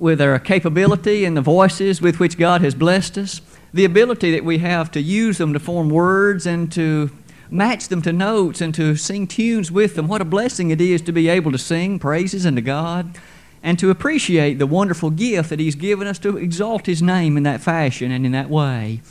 with our capability and the voices with which God has blessed us, the ability that we have to use them to form words and to match them to notes and to sing tunes with them. What a blessing it is to be able to sing praises unto God and to appreciate the wonderful gift that He's given us to exalt His name in that fashion and in that way.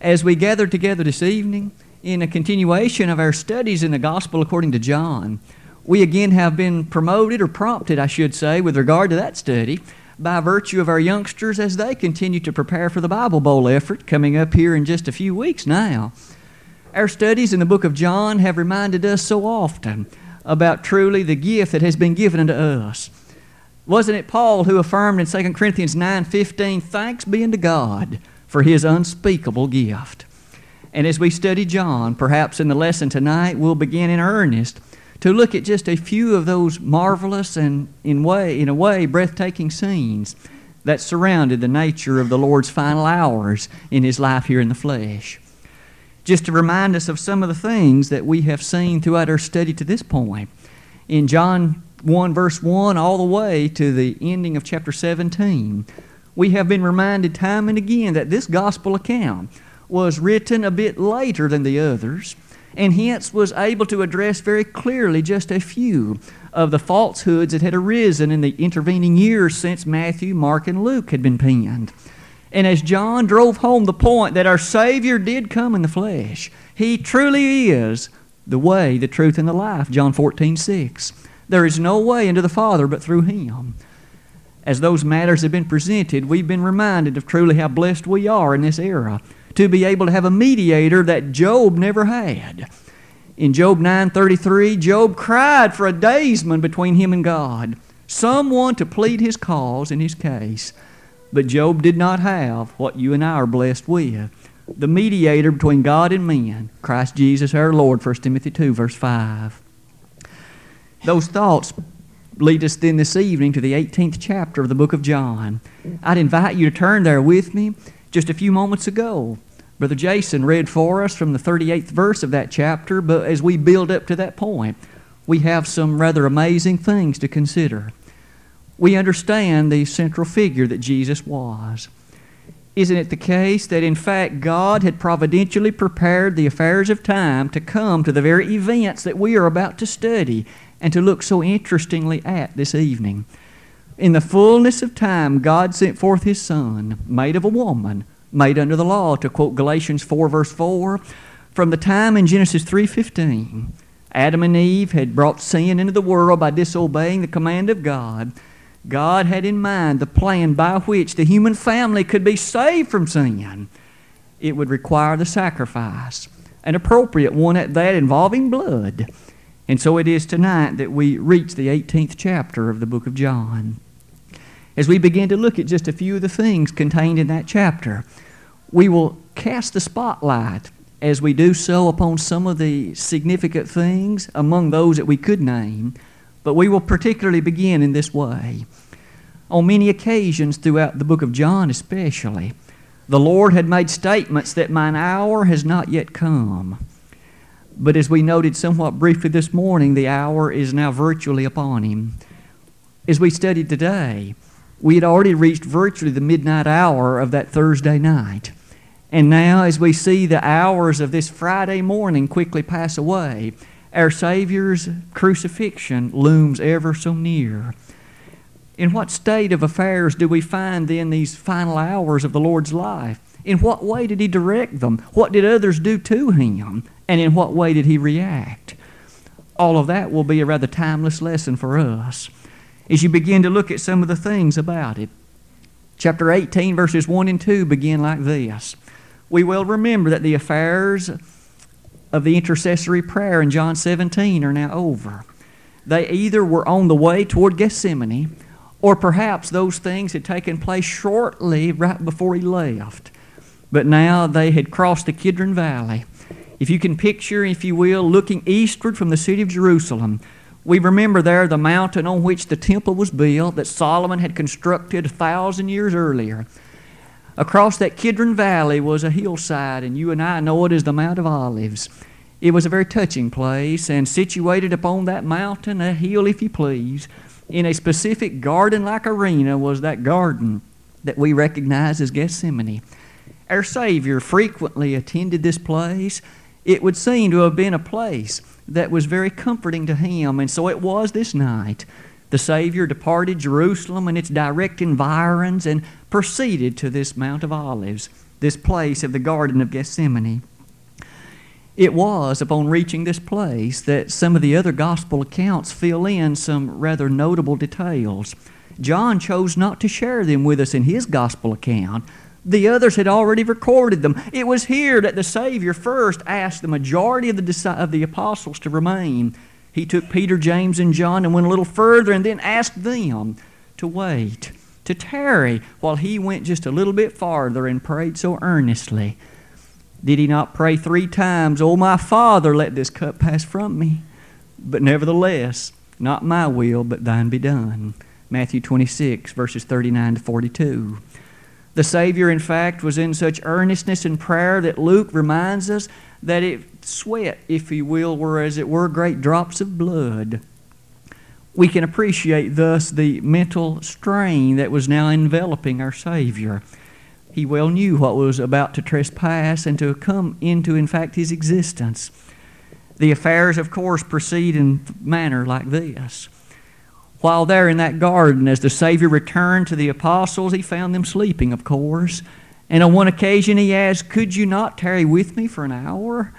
As we gather together this evening, in a continuation of our studies in the Gospel according to John, we again have been promoted or prompted, I should say, with regard to that study by virtue of our youngsters as they continue to prepare for the Bible Bowl effort coming up here in just a few weeks now. Our studies in the book of John have reminded us so often about truly the gift that has been given unto us. Wasn't it Paul who affirmed in 2 Corinthians 9:15, "Thanks be unto God for his unspeakable gift." And as we study John, perhaps in the lesson tonight, we'll begin in earnest to look at just a few of those marvelous and in way in a way breathtaking scenes that surrounded the nature of the Lord's final hours in his life here in the flesh. Just to remind us of some of the things that we have seen throughout our study to this point. In John 1 verse 1 all the way to the ending of chapter 17, we have been reminded time and again that this gospel account was written a bit later than the others and hence was able to address very clearly just a few of the falsehoods that had arisen in the intervening years since Matthew, Mark, and Luke had been penned. And as John drove home the point that our Savior did come in the flesh, He truly is the way, the truth, and the life. John 14, 6. There is no way into the Father but through Him. As those matters have been presented, we've been reminded of truly how blessed we are in this era to be able to have a mediator that Job never had. In Job 9:33, Job cried for a daysman between him and God, someone to plead his cause in his case. But Job did not have what you and I are blessed with. The mediator between God and men, Christ Jesus our Lord, 1 Timothy 2, verse 5. Those thoughts lead us then this evening to the 18th chapter of the book of John. I'd invite you to turn there with me just a few moments ago. Brother Jason read for us from the 38th verse of that chapter, but as we build up to that point, we have some rather amazing things to consider. We understand the central figure that Jesus was. Isn't it the case that in fact God had providentially prepared the affairs of time to come to the very events that we are about to study and to look so interestingly at this evening? In the fullness of time, God sent forth His Son, made of a woman, made under the law, to quote Galatians 4, verse 4. From the time in Genesis 3.15, Adam and Eve had brought sin into the world by disobeying the command of God. God had in mind the plan by which the human family could be saved from sin. It would require the sacrifice, an appropriate one at that involving blood. And so it is tonight that we reach the 18th chapter of the book of John. As we begin to look at just a few of the things contained in that chapter, we will cast the spotlight as we do so upon some of the significant things among those that we could name, but we will particularly begin in this way. On many occasions throughout the book of John, especially, the Lord had made statements that mine hour has not yet come. But as we noted somewhat briefly this morning, the hour is now virtually upon him. As we studied today, we had already reached virtually the midnight hour of that Thursday night. And now, as we see the hours of this Friday morning quickly pass away, our Savior's crucifixion looms ever so near. In what state of affairs do we find then these final hours of the Lord's life? In what way did He direct them? What did others do to Him? And in what way did He react? All of that will be a rather timeless lesson for us as you begin to look at some of the things about it. Chapter 18, verses 1 and 2 begin like this. We will remember that the affairs of the intercessory prayer in John 17 are now over. They either were on the way toward Gethsemane, or perhaps those things had taken place shortly right before he left. But now they had crossed the Kidron Valley. If you can picture, if you will, looking eastward from the city of Jerusalem, we remember there the mountain on which the temple was built that Solomon had constructed a thousand years earlier. Across that Kidron Valley was a hillside, and you and I know it as the Mount of Olives. It was a very touching place, and situated upon that mountain, a hill, if you please, in a specific garden like arena was that garden that we recognize as Gethsemane. Our Savior frequently attended this place. It would seem to have been a place that was very comforting to him, and so it was this night. The Savior departed Jerusalem and its direct environs and proceeded to this Mount of Olives, this place of the Garden of Gethsemane. It was upon reaching this place that some of the other gospel accounts fill in some rather notable details. John chose not to share them with us in his gospel account. The others had already recorded them. It was here that the Savior first asked the majority of the, of the apostles to remain. He took Peter, James, and John and went a little further and then asked them to wait, to tarry, while he went just a little bit farther and prayed so earnestly. Did he not pray three times, O my Father, let this cup pass from me? But nevertheless, not my will, but thine be done. Matthew 26, verses 39 to 42. The Savior, in fact, was in such earnestness in prayer that Luke reminds us that it sweat, if you will, were as it were great drops of blood. We can appreciate thus the mental strain that was now enveloping our Savior. He well knew what was about to trespass and to come into, in fact, his existence. The affairs, of course, proceed in manner like this. While there in that garden, as the Savior returned to the apostles, he found them sleeping, of course. And on one occasion he asked, Could you not tarry with me for an hour?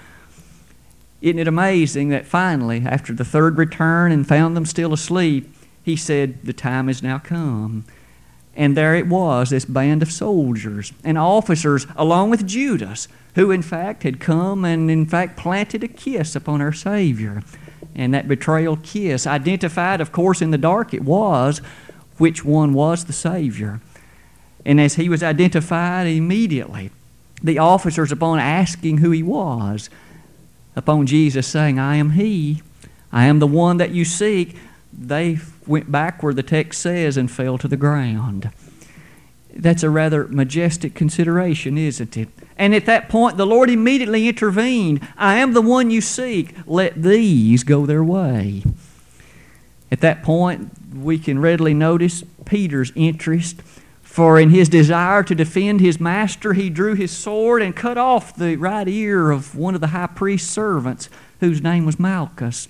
Isn't it amazing that finally, after the third return and found them still asleep, he said, The time has now come. And there it was, this band of soldiers and officers, along with Judas, who in fact had come and in fact planted a kiss upon our Savior. And that betrayal kiss, identified, of course, in the dark, it was which one was the Savior. And as he was identified immediately, the officers, upon asking who he was, upon Jesus saying, I am he, I am the one that you seek, they went back where the text says and fell to the ground. That's a rather majestic consideration, isn't it? And at that point, the Lord immediately intervened. I am the one you seek. Let these go their way. At that point, we can readily notice Peter's interest. For in his desire to defend his master, he drew his sword and cut off the right ear of one of the high priest's servants, whose name was Malchus.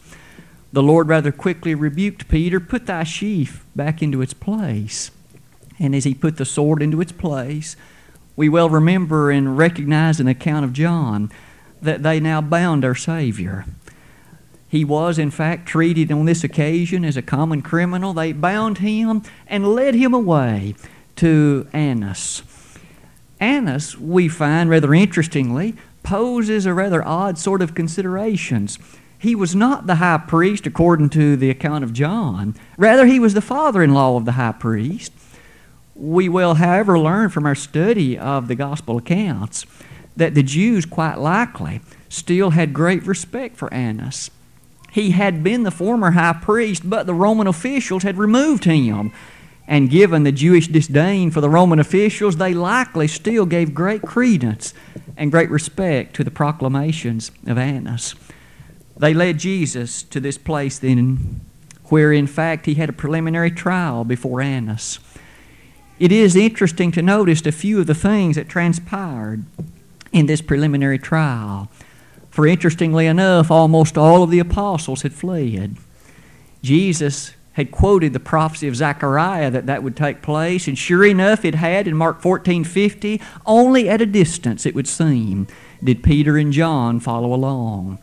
The Lord rather quickly rebuked Peter, Put thy sheath back into its place. And as he put the sword into its place, we well remember and recognize an account of John that they now bound our Savior. He was, in fact, treated on this occasion as a common criminal. They bound him and led him away to Annas. Annas, we find rather interestingly, poses a rather odd sort of considerations. He was not the high priest according to the account of John. Rather, he was the father in law of the high priest. We will, however, learn from our study of the gospel accounts that the Jews quite likely still had great respect for Annas. He had been the former high priest, but the Roman officials had removed him. And given the Jewish disdain for the Roman officials, they likely still gave great credence and great respect to the proclamations of Annas. They led Jesus to this place then, where in fact he had a preliminary trial before Annas. It is interesting to notice a few of the things that transpired in this preliminary trial. For interestingly enough, almost all of the apostles had fled. Jesus had quoted the prophecy of Zechariah that that would take place, and sure enough, it had in Mark 14:50. Only at a distance, it would seem, did Peter and John follow along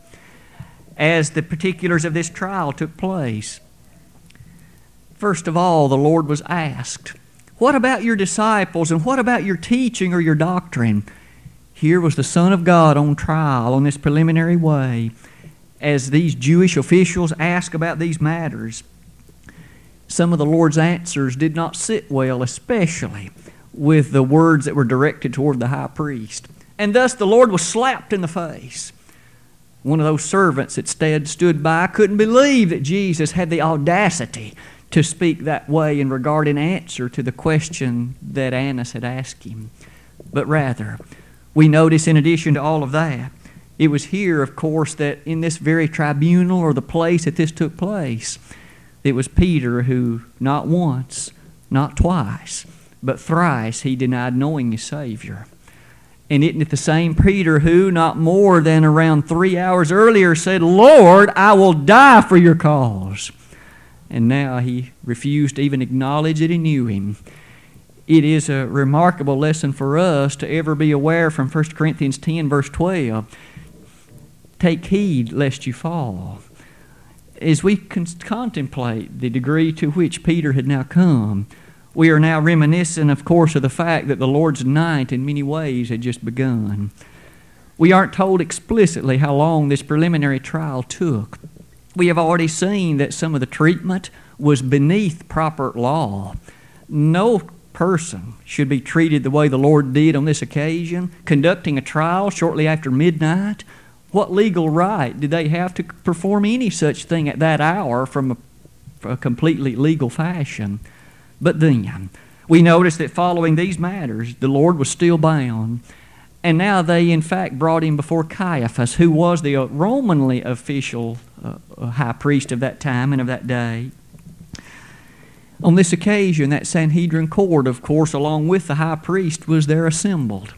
as the particulars of this trial took place. First of all, the Lord was asked, What about your disciples and what about your teaching or your doctrine? Here was the Son of God on trial on this preliminary way as these Jewish officials ask about these matters. Some of the Lord's answers did not sit well, especially with the words that were directed toward the high priest. And thus the Lord was slapped in the face. One of those servants that stood by couldn't believe that Jesus had the audacity to speak that way in regard and answer to the question that Annas had asked him. But rather, we notice in addition to all of that, it was here, of course, that in this very tribunal or the place that this took place, It was Peter who, not once, not twice, but thrice, he denied knowing his Savior. And isn't it the same Peter who, not more than around three hours earlier, said, Lord, I will die for your cause? And now he refused to even acknowledge that he knew him. It is a remarkable lesson for us to ever be aware from 1 Corinthians 10, verse 12. Take heed lest you fall. As we con- contemplate the degree to which Peter had now come, we are now reminiscent, of course, of the fact that the Lord's night in many ways had just begun. We aren't told explicitly how long this preliminary trial took. We have already seen that some of the treatment was beneath proper law. No person should be treated the way the Lord did on this occasion, conducting a trial shortly after midnight. What legal right did they have to perform any such thing at that hour from a, a completely legal fashion? But then, we notice that following these matters, the Lord was still bound. And now they, in fact, brought him before Caiaphas, who was the Romanly official uh, uh, high priest of that time and of that day. On this occasion, that Sanhedrin court, of course, along with the high priest, was there assembled.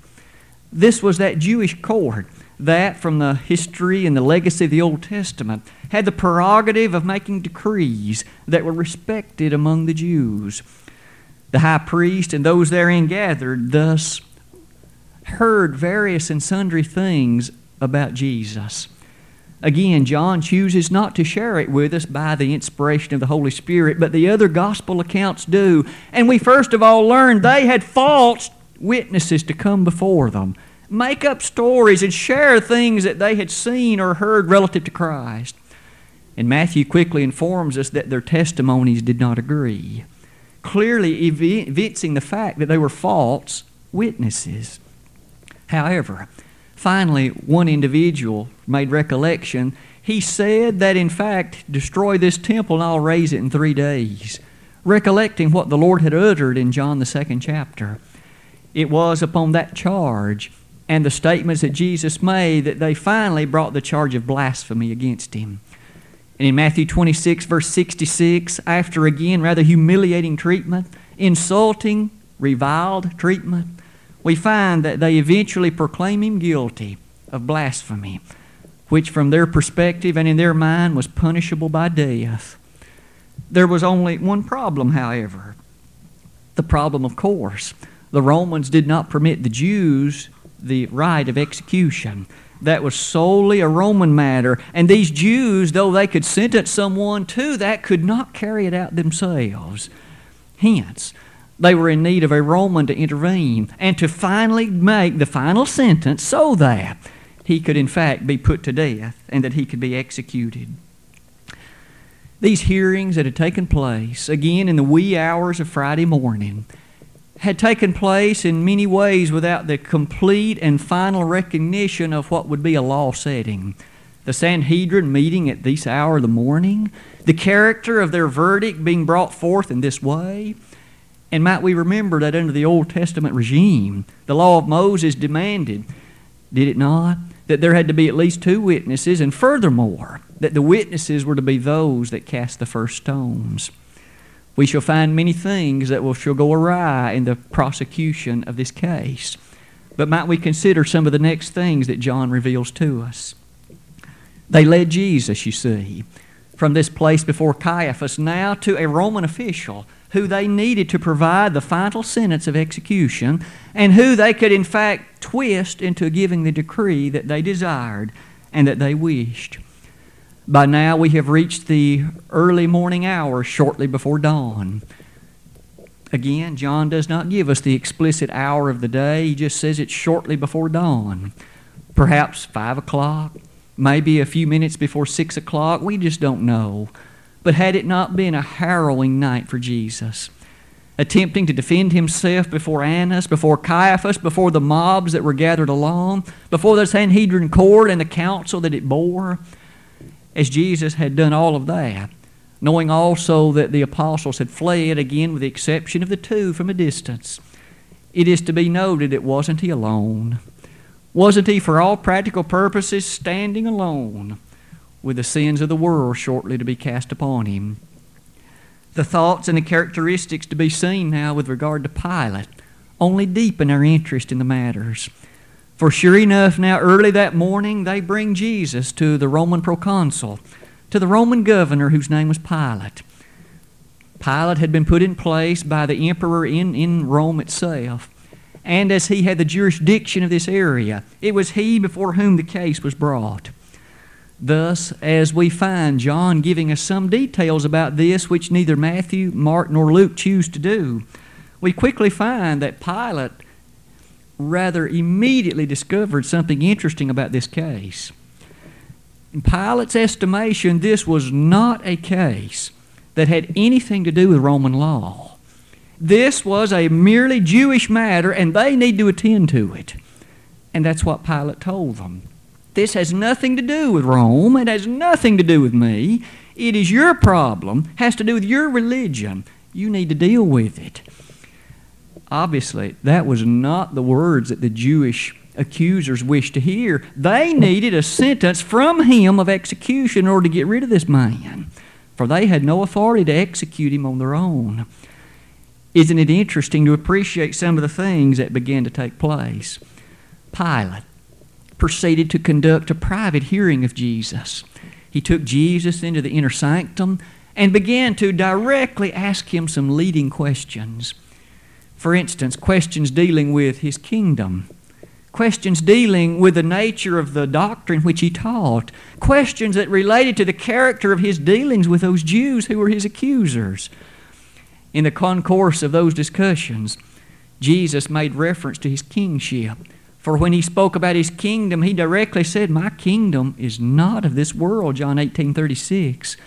This was that Jewish court that, from the history and the legacy of the Old Testament, had the prerogative of making decrees that were respected among the Jews. The high priest and those therein gathered thus heard various and sundry things about Jesus. Again, John chooses not to share it with us by the inspiration of the Holy Spirit, but the other gospel accounts do. And we first of all learn they had false witnesses to come before them make up stories and share things that they had seen or heard relative to Christ. And Matthew quickly informs us that their testimonies did not agree, clearly evincing the fact that they were false witnesses. However, finally, one individual made recollection. He said that, in fact, destroy this temple and I'll raise it in three days, recollecting what the Lord had uttered in John the second chapter. It was upon that charge and the statements that Jesus made that they finally brought the charge of blasphemy against him. And in Matthew 26, verse 66, after again rather humiliating treatment, insulting, reviled treatment, we find that they eventually proclaim him guilty of blasphemy, which from their perspective and in their mind was punishable by death. There was only one problem, however. The problem, of course, the Romans did not permit the Jews the right of execution. That was solely a Roman matter. And these Jews, though they could sentence someone to that, could not carry it out themselves. Hence, they were in need of a Roman to intervene and to finally make the final sentence so that he could, in fact, be put to death and that he could be executed. These hearings that had taken place, again in the wee hours of Friday morning, had taken place in many ways without the complete and final recognition of what would be a law setting. The Sanhedrin meeting at this hour of the morning, the character of their verdict being brought forth in this way. And might we remember that under the Old Testament regime, the law of Moses demanded, did it not, that there had to be at least two witnesses, and furthermore, that the witnesses were to be those that cast the first stones we shall find many things that will shall go awry in the prosecution of this case. But might we consider some of the next things that John reveals to us? They led Jesus, you see, from this place before Caiaphas now to a Roman official who they needed to provide the final sentence of execution and who they could, in fact, twist into giving the decree that they desired and that they wished. By now, we have reached the early morning hours shortly before dawn. Again, John does not give us the explicit hour of the day, he just says it's shortly before dawn. Perhaps 5 o'clock, maybe a few minutes before 6 o'clock, we just don't know. But had it not been a harrowing night for Jesus, attempting to defend himself before Annas, before Caiaphas, before the mobs that were gathered along, before the Sanhedrin court and the council that it bore, as Jesus had done all of that, knowing also that the apostles had fled, again with the exception of the two from a distance, it is to be noted it wasn't he alone. Wasn't he, for all practical purposes, standing alone with the sins of the world shortly to be cast upon him? The thoughts and the characteristics to be seen now with regard to Pilate only deepen our interest in the matters. For sure enough, now early that morning, they bring Jesus to the Roman proconsul, to the Roman governor whose name was Pilate. Pilate had been put in place by the emperor in, in Rome itself. And as he had the jurisdiction of this area, it was he before whom the case was brought. Thus, as we find John giving us some details about this which neither Matthew, Mark, nor Luke choose to do, we quickly find that Pilate rather immediately discovered something interesting about this case. In Pilate's estimation, this was not a case that had anything to do with Roman law. This was a merely Jewish matter, and they need to attend to it. And that's what Pilate told them. This has nothing to do with Rome. It has nothing to do with me. It is your problem, it has to do with your religion. You need to deal with it. Obviously, that was not the words that the Jewish accusers wished to hear. They needed a sentence from him of execution in order to get rid of this man, for they had no authority to execute him on their own. Isn't it interesting to appreciate some of the things that began to take place? Pilate proceeded to conduct a private hearing of Jesus. He took Jesus into the inner sanctum and began to directly ask him some leading questions. For instance, questions dealing with his kingdom, questions dealing with the nature of the doctrine which he taught, questions that related to the character of his dealings with those Jews who were his accusers. In the concourse of those discussions, Jesus made reference to his kingship. For when he spoke about his kingdom, he directly said, My kingdom is not of this world, John 18 36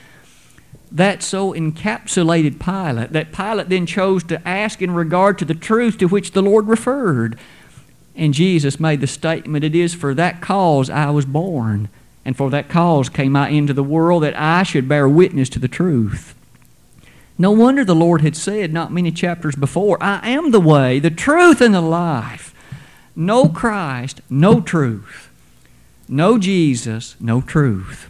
that so encapsulated Pilate that Pilate then chose to ask in regard to the truth to which the Lord referred. And Jesus made the statement, It is for that cause I was born, and for that cause came I into the world, that I should bear witness to the truth. No wonder the Lord had said not many chapters before, I am the way, the truth, and the life. No Christ, no truth. No Jesus, no truth.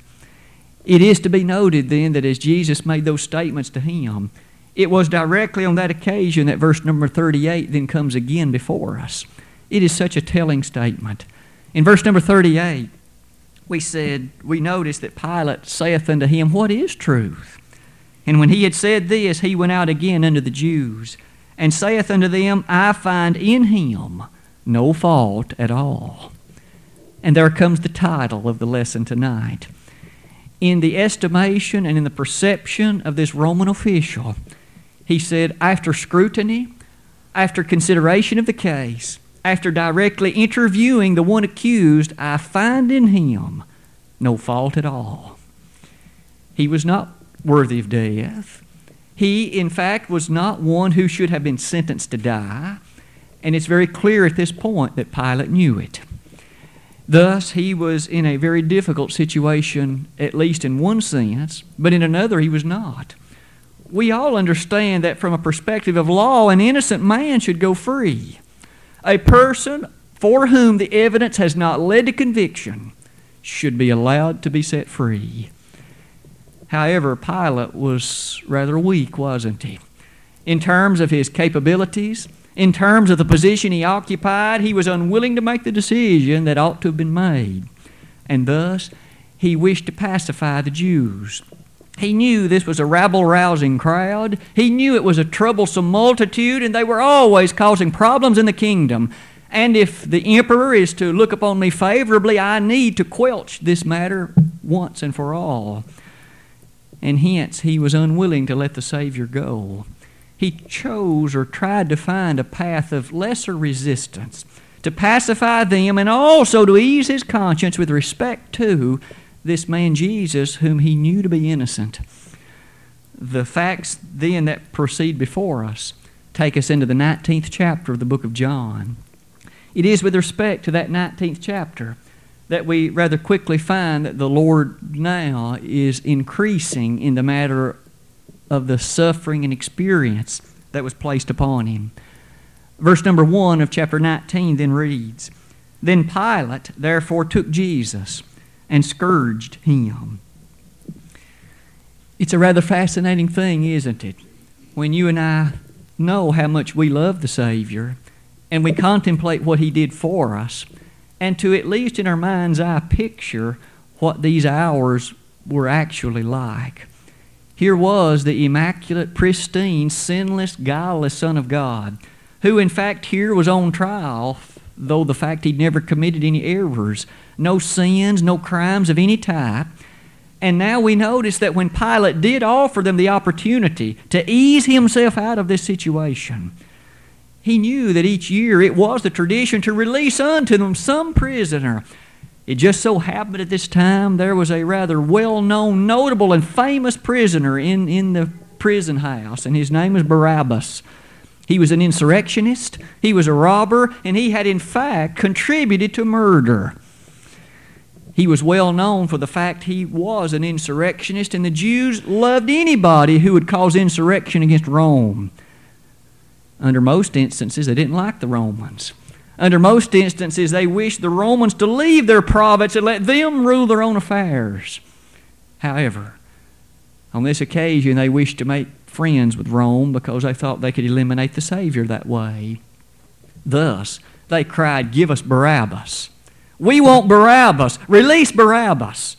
It is to be noted then that as Jesus made those statements to him, it was directly on that occasion that verse number 38 then comes again before us. It is such a telling statement. In verse number 38, we said, we noticed that Pilate saith unto him, What is truth? And when he had said this, he went out again unto the Jews, and saith unto them, I find in him no fault at all. And there comes the title of the lesson tonight in the estimation and in the perception of this Roman official, he said, after scrutiny, after consideration of the case, after directly interviewing the one accused, I find in him no fault at all. He was not worthy of death. He, in fact, was not one who should have been sentenced to die. And it's very clear at this point that Pilate knew it. Thus, he was in a very difficult situation, at least in one sense, but in another, he was not. We all understand that from a perspective of law, an innocent man should go free. A person for whom the evidence has not led to conviction should be allowed to be set free. However, Pilate was rather weak, wasn't he? In terms of his capabilities, in terms of the position he occupied, he was unwilling to make the decision that ought to have been made. And thus, he wished to pacify the Jews. He knew this was a rabble rousing crowd. He knew it was a troublesome multitude, and they were always causing problems in the kingdom. And if the emperor is to look upon me favorably, I need to quelch this matter once and for all. And hence, he was unwilling to let the Savior go he chose or tried to find a path of lesser resistance to pacify them and also to ease his conscience with respect to this man Jesus, whom he knew to be innocent. The facts then that proceed before us take us into the 19th chapter of the book of John. It is with respect to that 19th chapter that we rather quickly find that the Lord now is increasing in the matter of the suffering and experience that was placed upon him. Verse number 1 of chapter 19 then reads Then Pilate therefore took Jesus and scourged him. It's a rather fascinating thing, isn't it? When you and I know how much we love the Savior and we contemplate what He did for us, and to at least in our mind's eye picture what these hours were actually like. Here was the immaculate, pristine, sinless, guileless Son of God, who in fact here was on trial, though the fact he'd never committed any errors, no sins, no crimes of any type. And now we notice that when Pilate did offer them the opportunity to ease himself out of this situation, he knew that each year it was the tradition to release unto them some prisoner. It just so happened at this time there was a rather well known, notable, and famous prisoner in, in the prison house, and his name was Barabbas. He was an insurrectionist, he was a robber, and he had in fact contributed to murder. He was well known for the fact he was an insurrectionist, and the Jews loved anybody who would cause insurrection against Rome. Under most instances, they didn't like the Romans. Under most instances, they wished the Romans to leave their province and let them rule their own affairs. However, on this occasion, they wished to make friends with Rome because they thought they could eliminate the Savior that way. Thus, they cried, Give us Barabbas. We want Barabbas. Release Barabbas.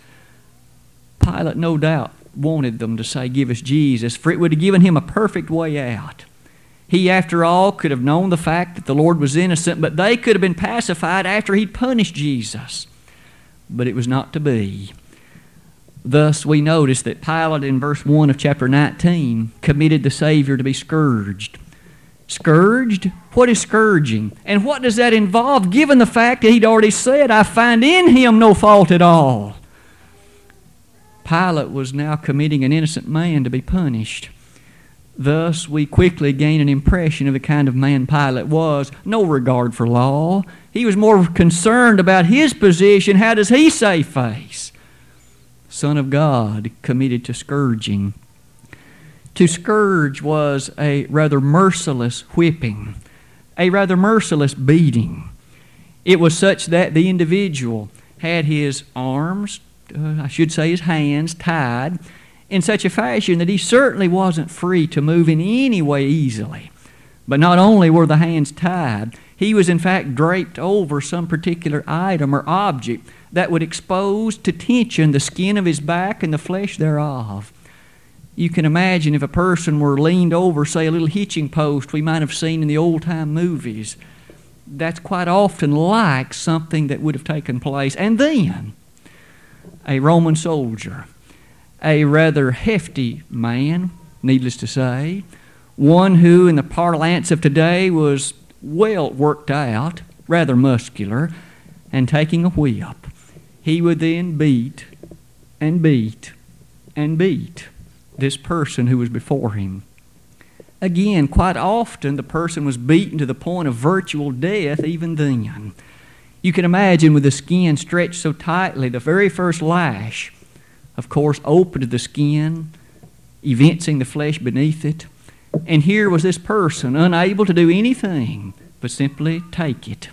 Pilate, no doubt, wanted them to say, Give us Jesus, for it would have given him a perfect way out. He, after all, could have known the fact that the Lord was innocent, but they could have been pacified after he'd punished Jesus. But it was not to be. Thus, we notice that Pilate, in verse 1 of chapter 19, committed the Savior to be scourged. Scourged? What is scourging? And what does that involve, given the fact that he'd already said, I find in him no fault at all? Pilate was now committing an innocent man to be punished. Thus, we quickly gain an impression of the kind of man Pilate was. No regard for law. He was more concerned about his position. How does he save face? Son of God, committed to scourging. To scourge was a rather merciless whipping, a rather merciless beating. It was such that the individual had his arms, uh, I should say his hands, tied in such a fashion that he certainly wasn't free to move in any way easily. But not only were the hands tied, he was in fact draped over some particular item or object that would expose to tension the skin of his back and the flesh thereof. You can imagine if a person were leaned over, say, a little hitching post we might have seen in the old time movies. That's quite often like something that would have taken place. And then, a Roman soldier, a rather hefty man, needless to say, one who, in the parlance of today, was well worked out, rather muscular, and taking a whip, he would then beat and beat and beat this person who was before him. Again, quite often the person was beaten to the point of virtual death even then. You can imagine with the skin stretched so tightly, the very first lash, of course, opened the skin, evincing the flesh beneath it. And here was this person, unable to do anything but simply take it.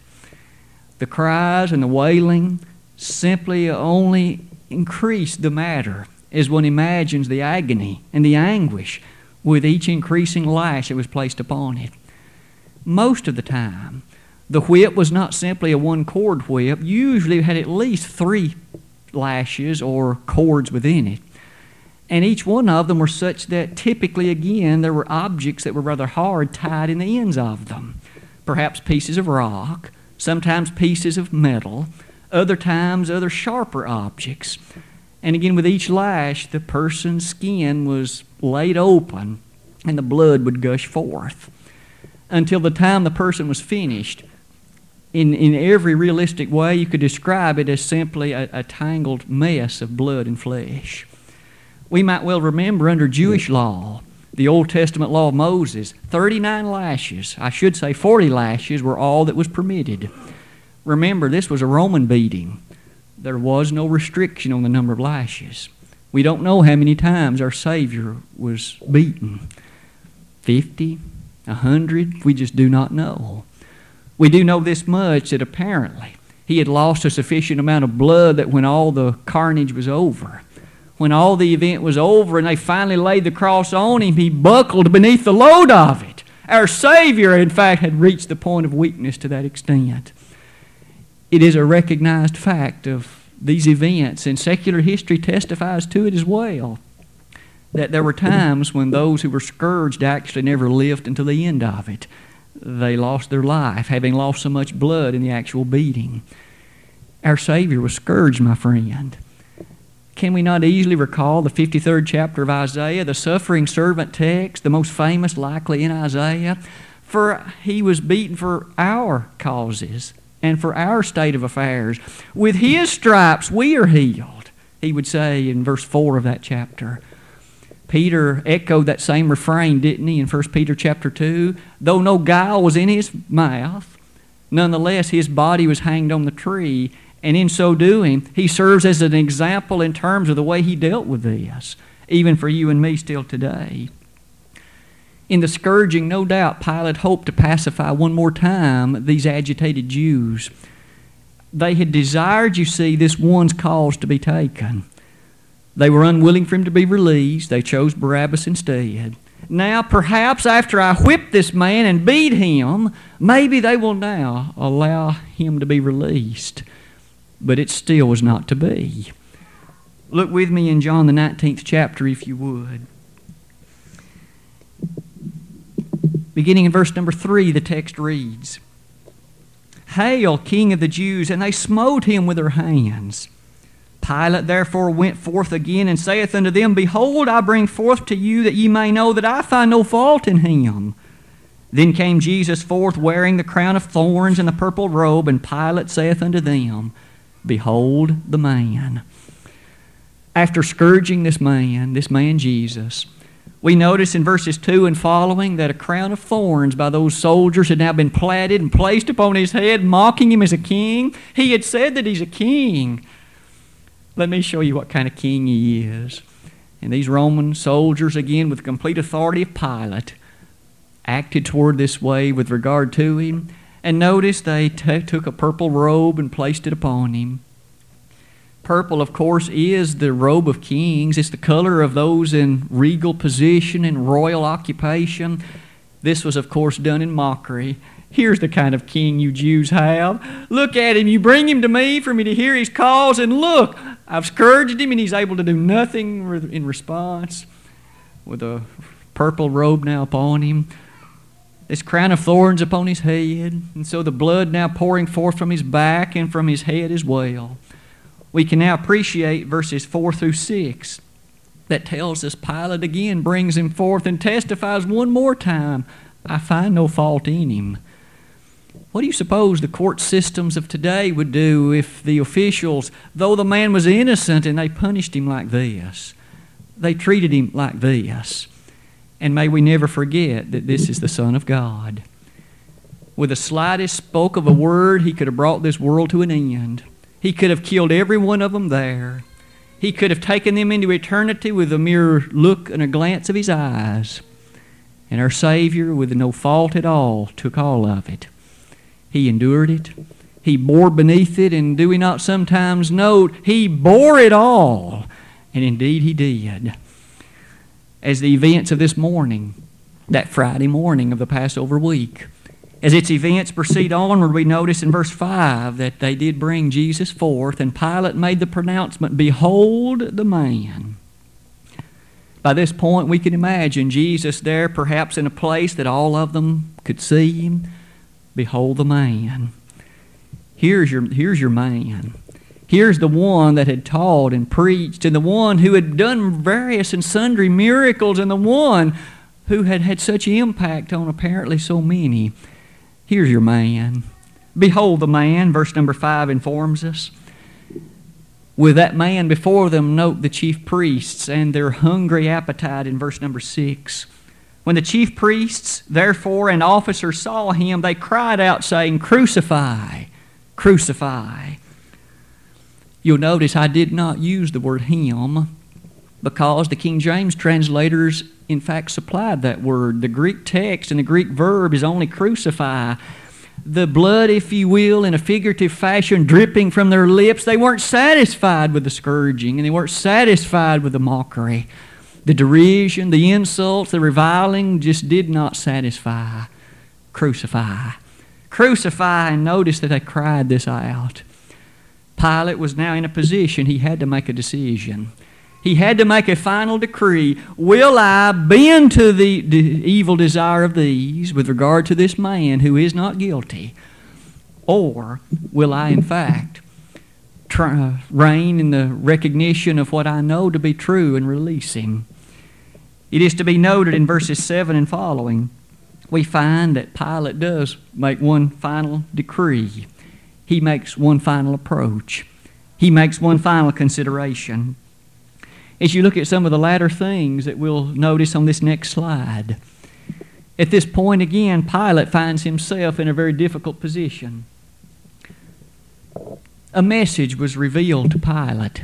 The cries and the wailing simply only increased the matter as one imagines the agony and the anguish with each increasing lash that was placed upon it. Most of the time, the whip was not simply a one cord whip, usually had at least three lashes or cords within it. And each one of them were such that typically, again, there were objects that were rather hard tied in the ends of them. Perhaps pieces of rock, sometimes pieces of metal, other times other sharper objects. And again, with each lash, the person's skin was laid open and the blood would gush forth until the time the person was finished. In, in every realistic way, you could describe it as simply a, a tangled mess of blood and flesh. We might well remember under Jewish law, the Old Testament law of Moses, 39 lashes, I should say 40 lashes, were all that was permitted. Remember, this was a Roman beating there was no restriction on the number of lashes. We don't know how many times our Savior was beaten 50, 100, we just do not know. We do know this much that apparently he had lost a sufficient amount of blood that when all the carnage was over, when all the event was over and they finally laid the cross on him, he buckled beneath the load of it. Our Savior, in fact, had reached the point of weakness to that extent. It is a recognized fact of these events, and secular history testifies to it as well. That there were times when those who were scourged actually never lived until the end of it. They lost their life, having lost so much blood in the actual beating. Our Savior was scourged, my friend. Can we not easily recall the 53rd chapter of Isaiah, the suffering servant text, the most famous likely in Isaiah? For he was beaten for our causes and for our state of affairs. With his stripes we are healed, he would say in verse 4 of that chapter. Peter echoed that same refrain, didn't he, in 1 Peter chapter 2? Though no guile was in his mouth, nonetheless his body was hanged on the tree, and in so doing, he serves as an example in terms of the way he dealt with this, even for you and me still today. In the scourging, no doubt, Pilate hoped to pacify one more time these agitated Jews. They had desired, you see, this one's cause to be taken. They were unwilling for him to be released. They chose Barabbas instead. Now, perhaps after I whip this man and beat him, maybe they will now allow him to be released but it still was not to be. Look with me in John the 19th chapter, if you would. Beginning in verse number 3, the text reads Hail, King of the Jews! And they smote him with their hands. Pilate therefore went forth again and saith unto them, Behold, I bring forth to you that ye may know that I find no fault in him. Then came Jesus forth wearing the crown of thorns and the purple robe, and Pilate saith unto them, Behold the man. After scourging this man, this man Jesus, we notice in verses 2 and following that a crown of thorns by those soldiers had now been platted and placed upon his head, mocking him as a king. He had said that he's a king. Let me show you what kind of king he is. And these Roman soldiers, again, with complete authority of Pilate, acted toward this way with regard to him. And notice they t- took a purple robe and placed it upon him. Purple, of course, is the robe of kings. It's the color of those in regal position and royal occupation. This was, of course, done in mockery. Here's the kind of king you Jews have. Look at him. You bring him to me for me to hear his cause, and look, I've scourged him, and he's able to do nothing in response. With a purple robe now upon him, this crown of thorns upon his head, and so the blood now pouring forth from his back and from his head as well. We can now appreciate verses 4 through 6 that tells us Pilate again brings him forth and testifies one more time I find no fault in him. What do you suppose the court systems of today would do if the officials, though the man was innocent and they punished him like this, they treated him like this? And may we never forget that this is the Son of God. With the slightest spoke of a word, he could have brought this world to an end. He could have killed every one of them there. He could have taken them into eternity with a mere look and a glance of his eyes. And our Savior, with no fault at all, took all of it. He endured it. He bore beneath it, and do we not sometimes note, He bore it all? And indeed He did as the events of this morning, that Friday morning of the Passover week. As its events proceed onward, we notice in verse 5 that they did bring Jesus forth, and Pilate made the pronouncement, Behold the man. By this point, we can imagine Jesus there, perhaps in a place that all of them could see him. Behold the man. Here's your, here's your man. Here's the one that had taught and preached, and the one who had done various and sundry miracles, and the one who had had such impact on apparently so many. Here's your man. Behold the man, verse number 5 informs us. With that man before them, note the chief priests and their hungry appetite in verse number 6. When the chief priests, therefore, and officers saw him, they cried out, saying, Crucify, crucify. You'll notice I did not use the word him because the King James translators, in fact, supplied that word. The Greek text and the Greek verb is only crucify. the blood, if you will, in a figurative fashion, dripping from their lips. They weren't satisfied with the scourging, and they weren't satisfied with the mockery. The derision, the insults, the reviling just did not satisfy. Crucify. Crucify, and notice that they cried this out. Pilate was now in a position he had to make a decision. He had to make a final decree. Will I bend to the, the evil desire of these with regard to this man who is not guilty? Or will I, in fact, try, reign in the recognition of what I know to be true and release him? It is to be noted in verses 7 and following, we find that Pilate does make one final decree. He makes one final approach. He makes one final consideration as you look at some of the latter things that we'll notice on this next slide. At this point, again, Pilate finds himself in a very difficult position. A message was revealed to Pilate.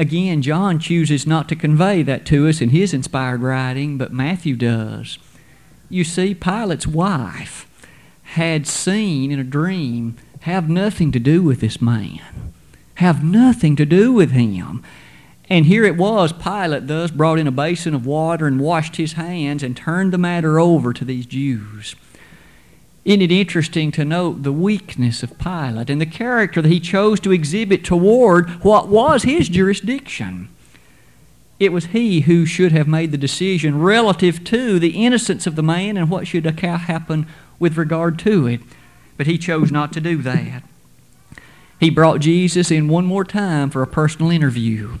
Again, John chooses not to convey that to us in his inspired writing, but Matthew does. You see, Pilate's wife had seen in a dream have nothing to do with this man, have nothing to do with him. And here it was, Pilate thus brought in a basin of water and washed his hands and turned the matter over to these Jews. Isn't it interesting to note the weakness of Pilate and the character that he chose to exhibit toward what was his jurisdiction? It was he who should have made the decision relative to the innocence of the man and what should happen with regard to it. But he chose not to do that. He brought Jesus in one more time for a personal interview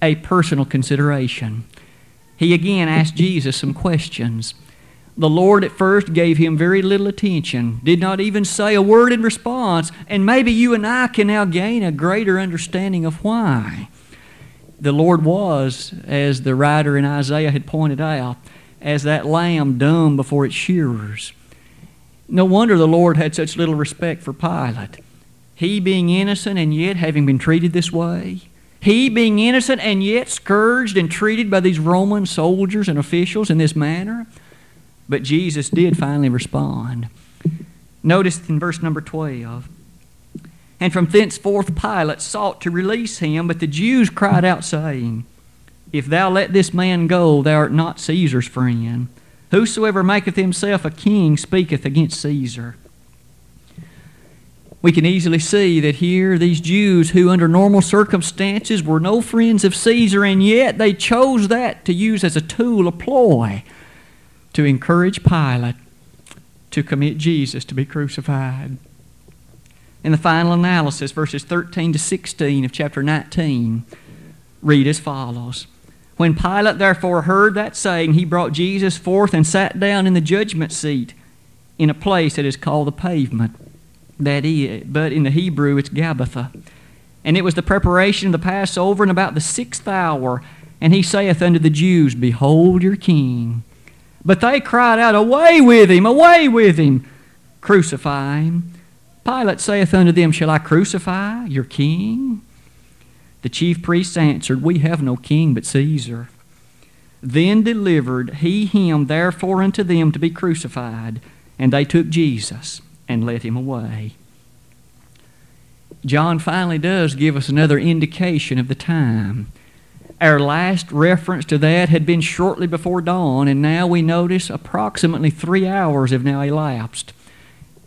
a personal consideration. He again asked Jesus some questions. The Lord at first gave him very little attention, did not even say a word in response, and maybe you and I can now gain a greater understanding of why. The Lord was, as the writer in Isaiah had pointed out, as that lamb dumb before its shearers. No wonder the Lord had such little respect for Pilate. He being innocent and yet having been treated this way, he being innocent and yet scourged and treated by these Roman soldiers and officials in this manner. But Jesus did finally respond. Notice in verse number 12. And from thenceforth Pilate sought to release him, but the Jews cried out, saying, If thou let this man go, thou art not Caesar's friend. Whosoever maketh himself a king speaketh against Caesar we can easily see that here these Jews, who under normal circumstances were no friends of Caesar, and yet they chose that to use as a tool, a ploy, to encourage Pilate to commit Jesus to be crucified. In the final analysis, verses 13 to 16 of chapter 19 read as follows. When Pilate therefore heard that saying, he brought Jesus forth and sat down in the judgment seat in a place that is called the pavement that is, but in the Hebrew it's Gabbatha. And it was the preparation of the Passover in about the sixth hour. And he saith unto the Jews, Behold your king. But they cried out, Away with him, away with him, crucify him. Pilate saith unto them, Shall I crucify your king? The chief priests answered, We have no king but Caesar. Then delivered he him therefore unto them to be crucified, and they took Jesus and led him away. John finally does give us another indication of the time. Our last reference to that had been shortly before dawn, and now we notice approximately three hours have now elapsed.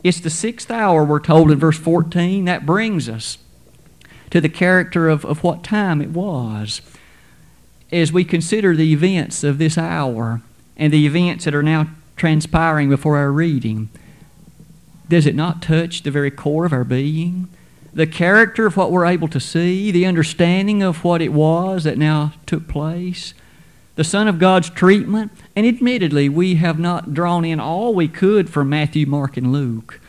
It's the sixth hour, we're told in verse 14. That brings us to the character of, of what time it was. As we consider the events of this hour and the events that are now transpiring before our reading, does it not touch the very core of our being? The character of what we're able to see, the understanding of what it was that now took place, the Son of God's treatment, and admittedly, we have not drawn in all we could from Matthew, Mark, and Luke,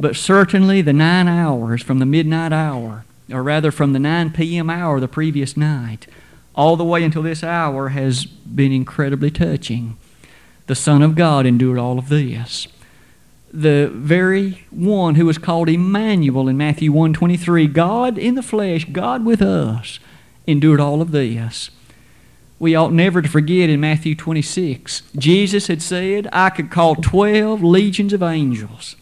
but certainly the nine hours from the midnight hour, or rather from the 9 p.m. hour the previous night, all the way until this hour has been incredibly touching. The Son of God endured all of this the very one who was called Emmanuel in Matthew 1:23, God in the flesh, God with us, endured all of this. We ought never to forget in Matthew 26, Jesus had said, I could call 12 legions of angels,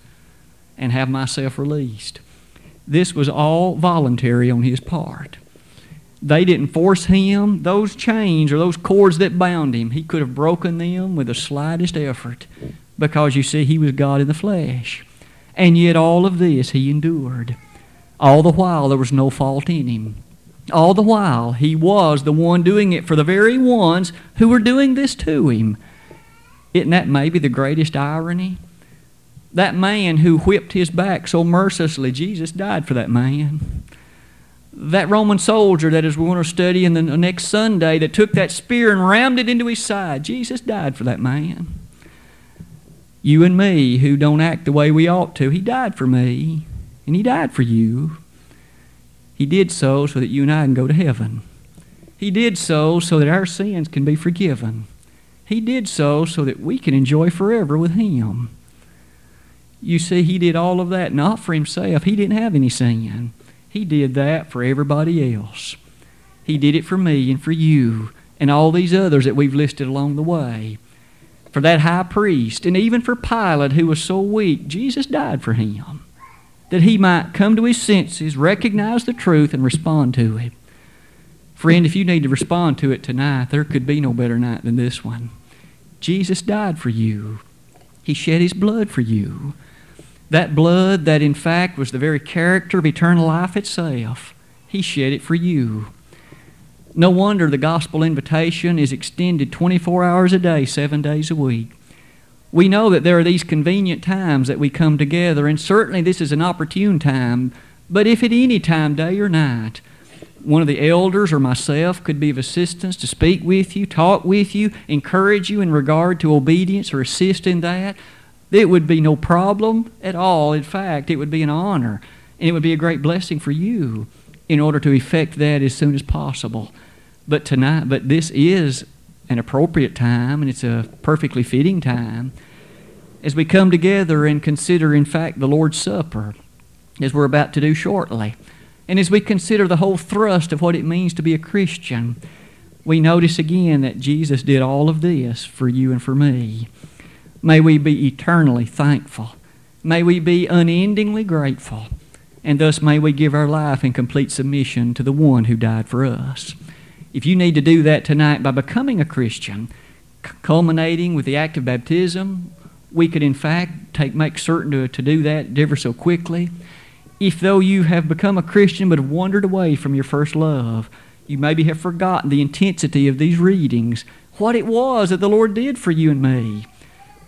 and have myself released. This was all voluntary on his part. They didn't force him. Those chains or those cords that bound him, he could have broken them with the slightest effort because you see, he was God in the flesh. And yet, all of this he endured. All the while, there was no fault in him. All the while, he was the one doing it for the very ones who were doing this to him. Isn't that maybe the greatest irony? That man who whipped his back so mercilessly, Jesus died for that man. That Roman soldier that is we want to study in the next Sunday that took that spear and rammed it into his side, Jesus died for that man. You and me who don't act the way we ought to, he died for me, and he died for you. He did so so that you and I can go to heaven. He did so so that our sins can be forgiven. He did so so that we can enjoy forever with Him. You see, He did all of that not for Himself. He didn't have any sin. He did that for everybody else. He did it for me and for you and all these others that we've listed along the way. For that high priest and even for Pilate, who was so weak, Jesus died for him that he might come to his senses, recognize the truth, and respond to it. Friend, if you need to respond to it tonight, there could be no better night than this one. Jesus died for you. He shed his blood for you. That blood that in fact was the very character of eternal life itself. He shed it for you. No wonder the gospel invitation is extended 24 hours a day, seven days a week. We know that there are these convenient times that we come together, and certainly this is an opportune time. But if at any time, day or night, one of the elders or myself could be of assistance to speak with you, talk with you, encourage you in regard to obedience or assist in that, it would be no problem at all. In fact, it would be an honor, and it would be a great blessing for you in order to effect that as soon as possible. But tonight, but this is an appropriate time, and it's a perfectly fitting time as we come together and consider, in fact, the Lord's Supper, as we're about to do shortly. And as we consider the whole thrust of what it means to be a Christian, we notice again that Jesus did all of this for you and for me. May we be eternally thankful. May we be unendingly grateful. And thus may we give our life in complete submission to the one who died for us. If you need to do that tonight by becoming a Christian, culminating with the act of baptism, we could in fact take make certain to, to do that ever so quickly. If though you have become a Christian but have wandered away from your first love, you maybe have forgotten the intensity of these readings, what it was that the Lord did for you and me.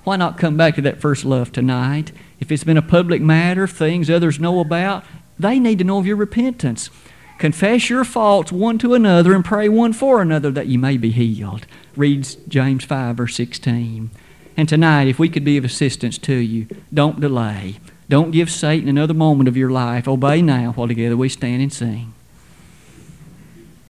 Why not come back to that first love tonight? If it's been a public matter, things others know about, they need to know of your repentance. Confess your faults one to another and pray one for another that you may be healed. Reads James 5, verse 16. And tonight, if we could be of assistance to you, don't delay. Don't give Satan another moment of your life. Obey now while together we stand and sing.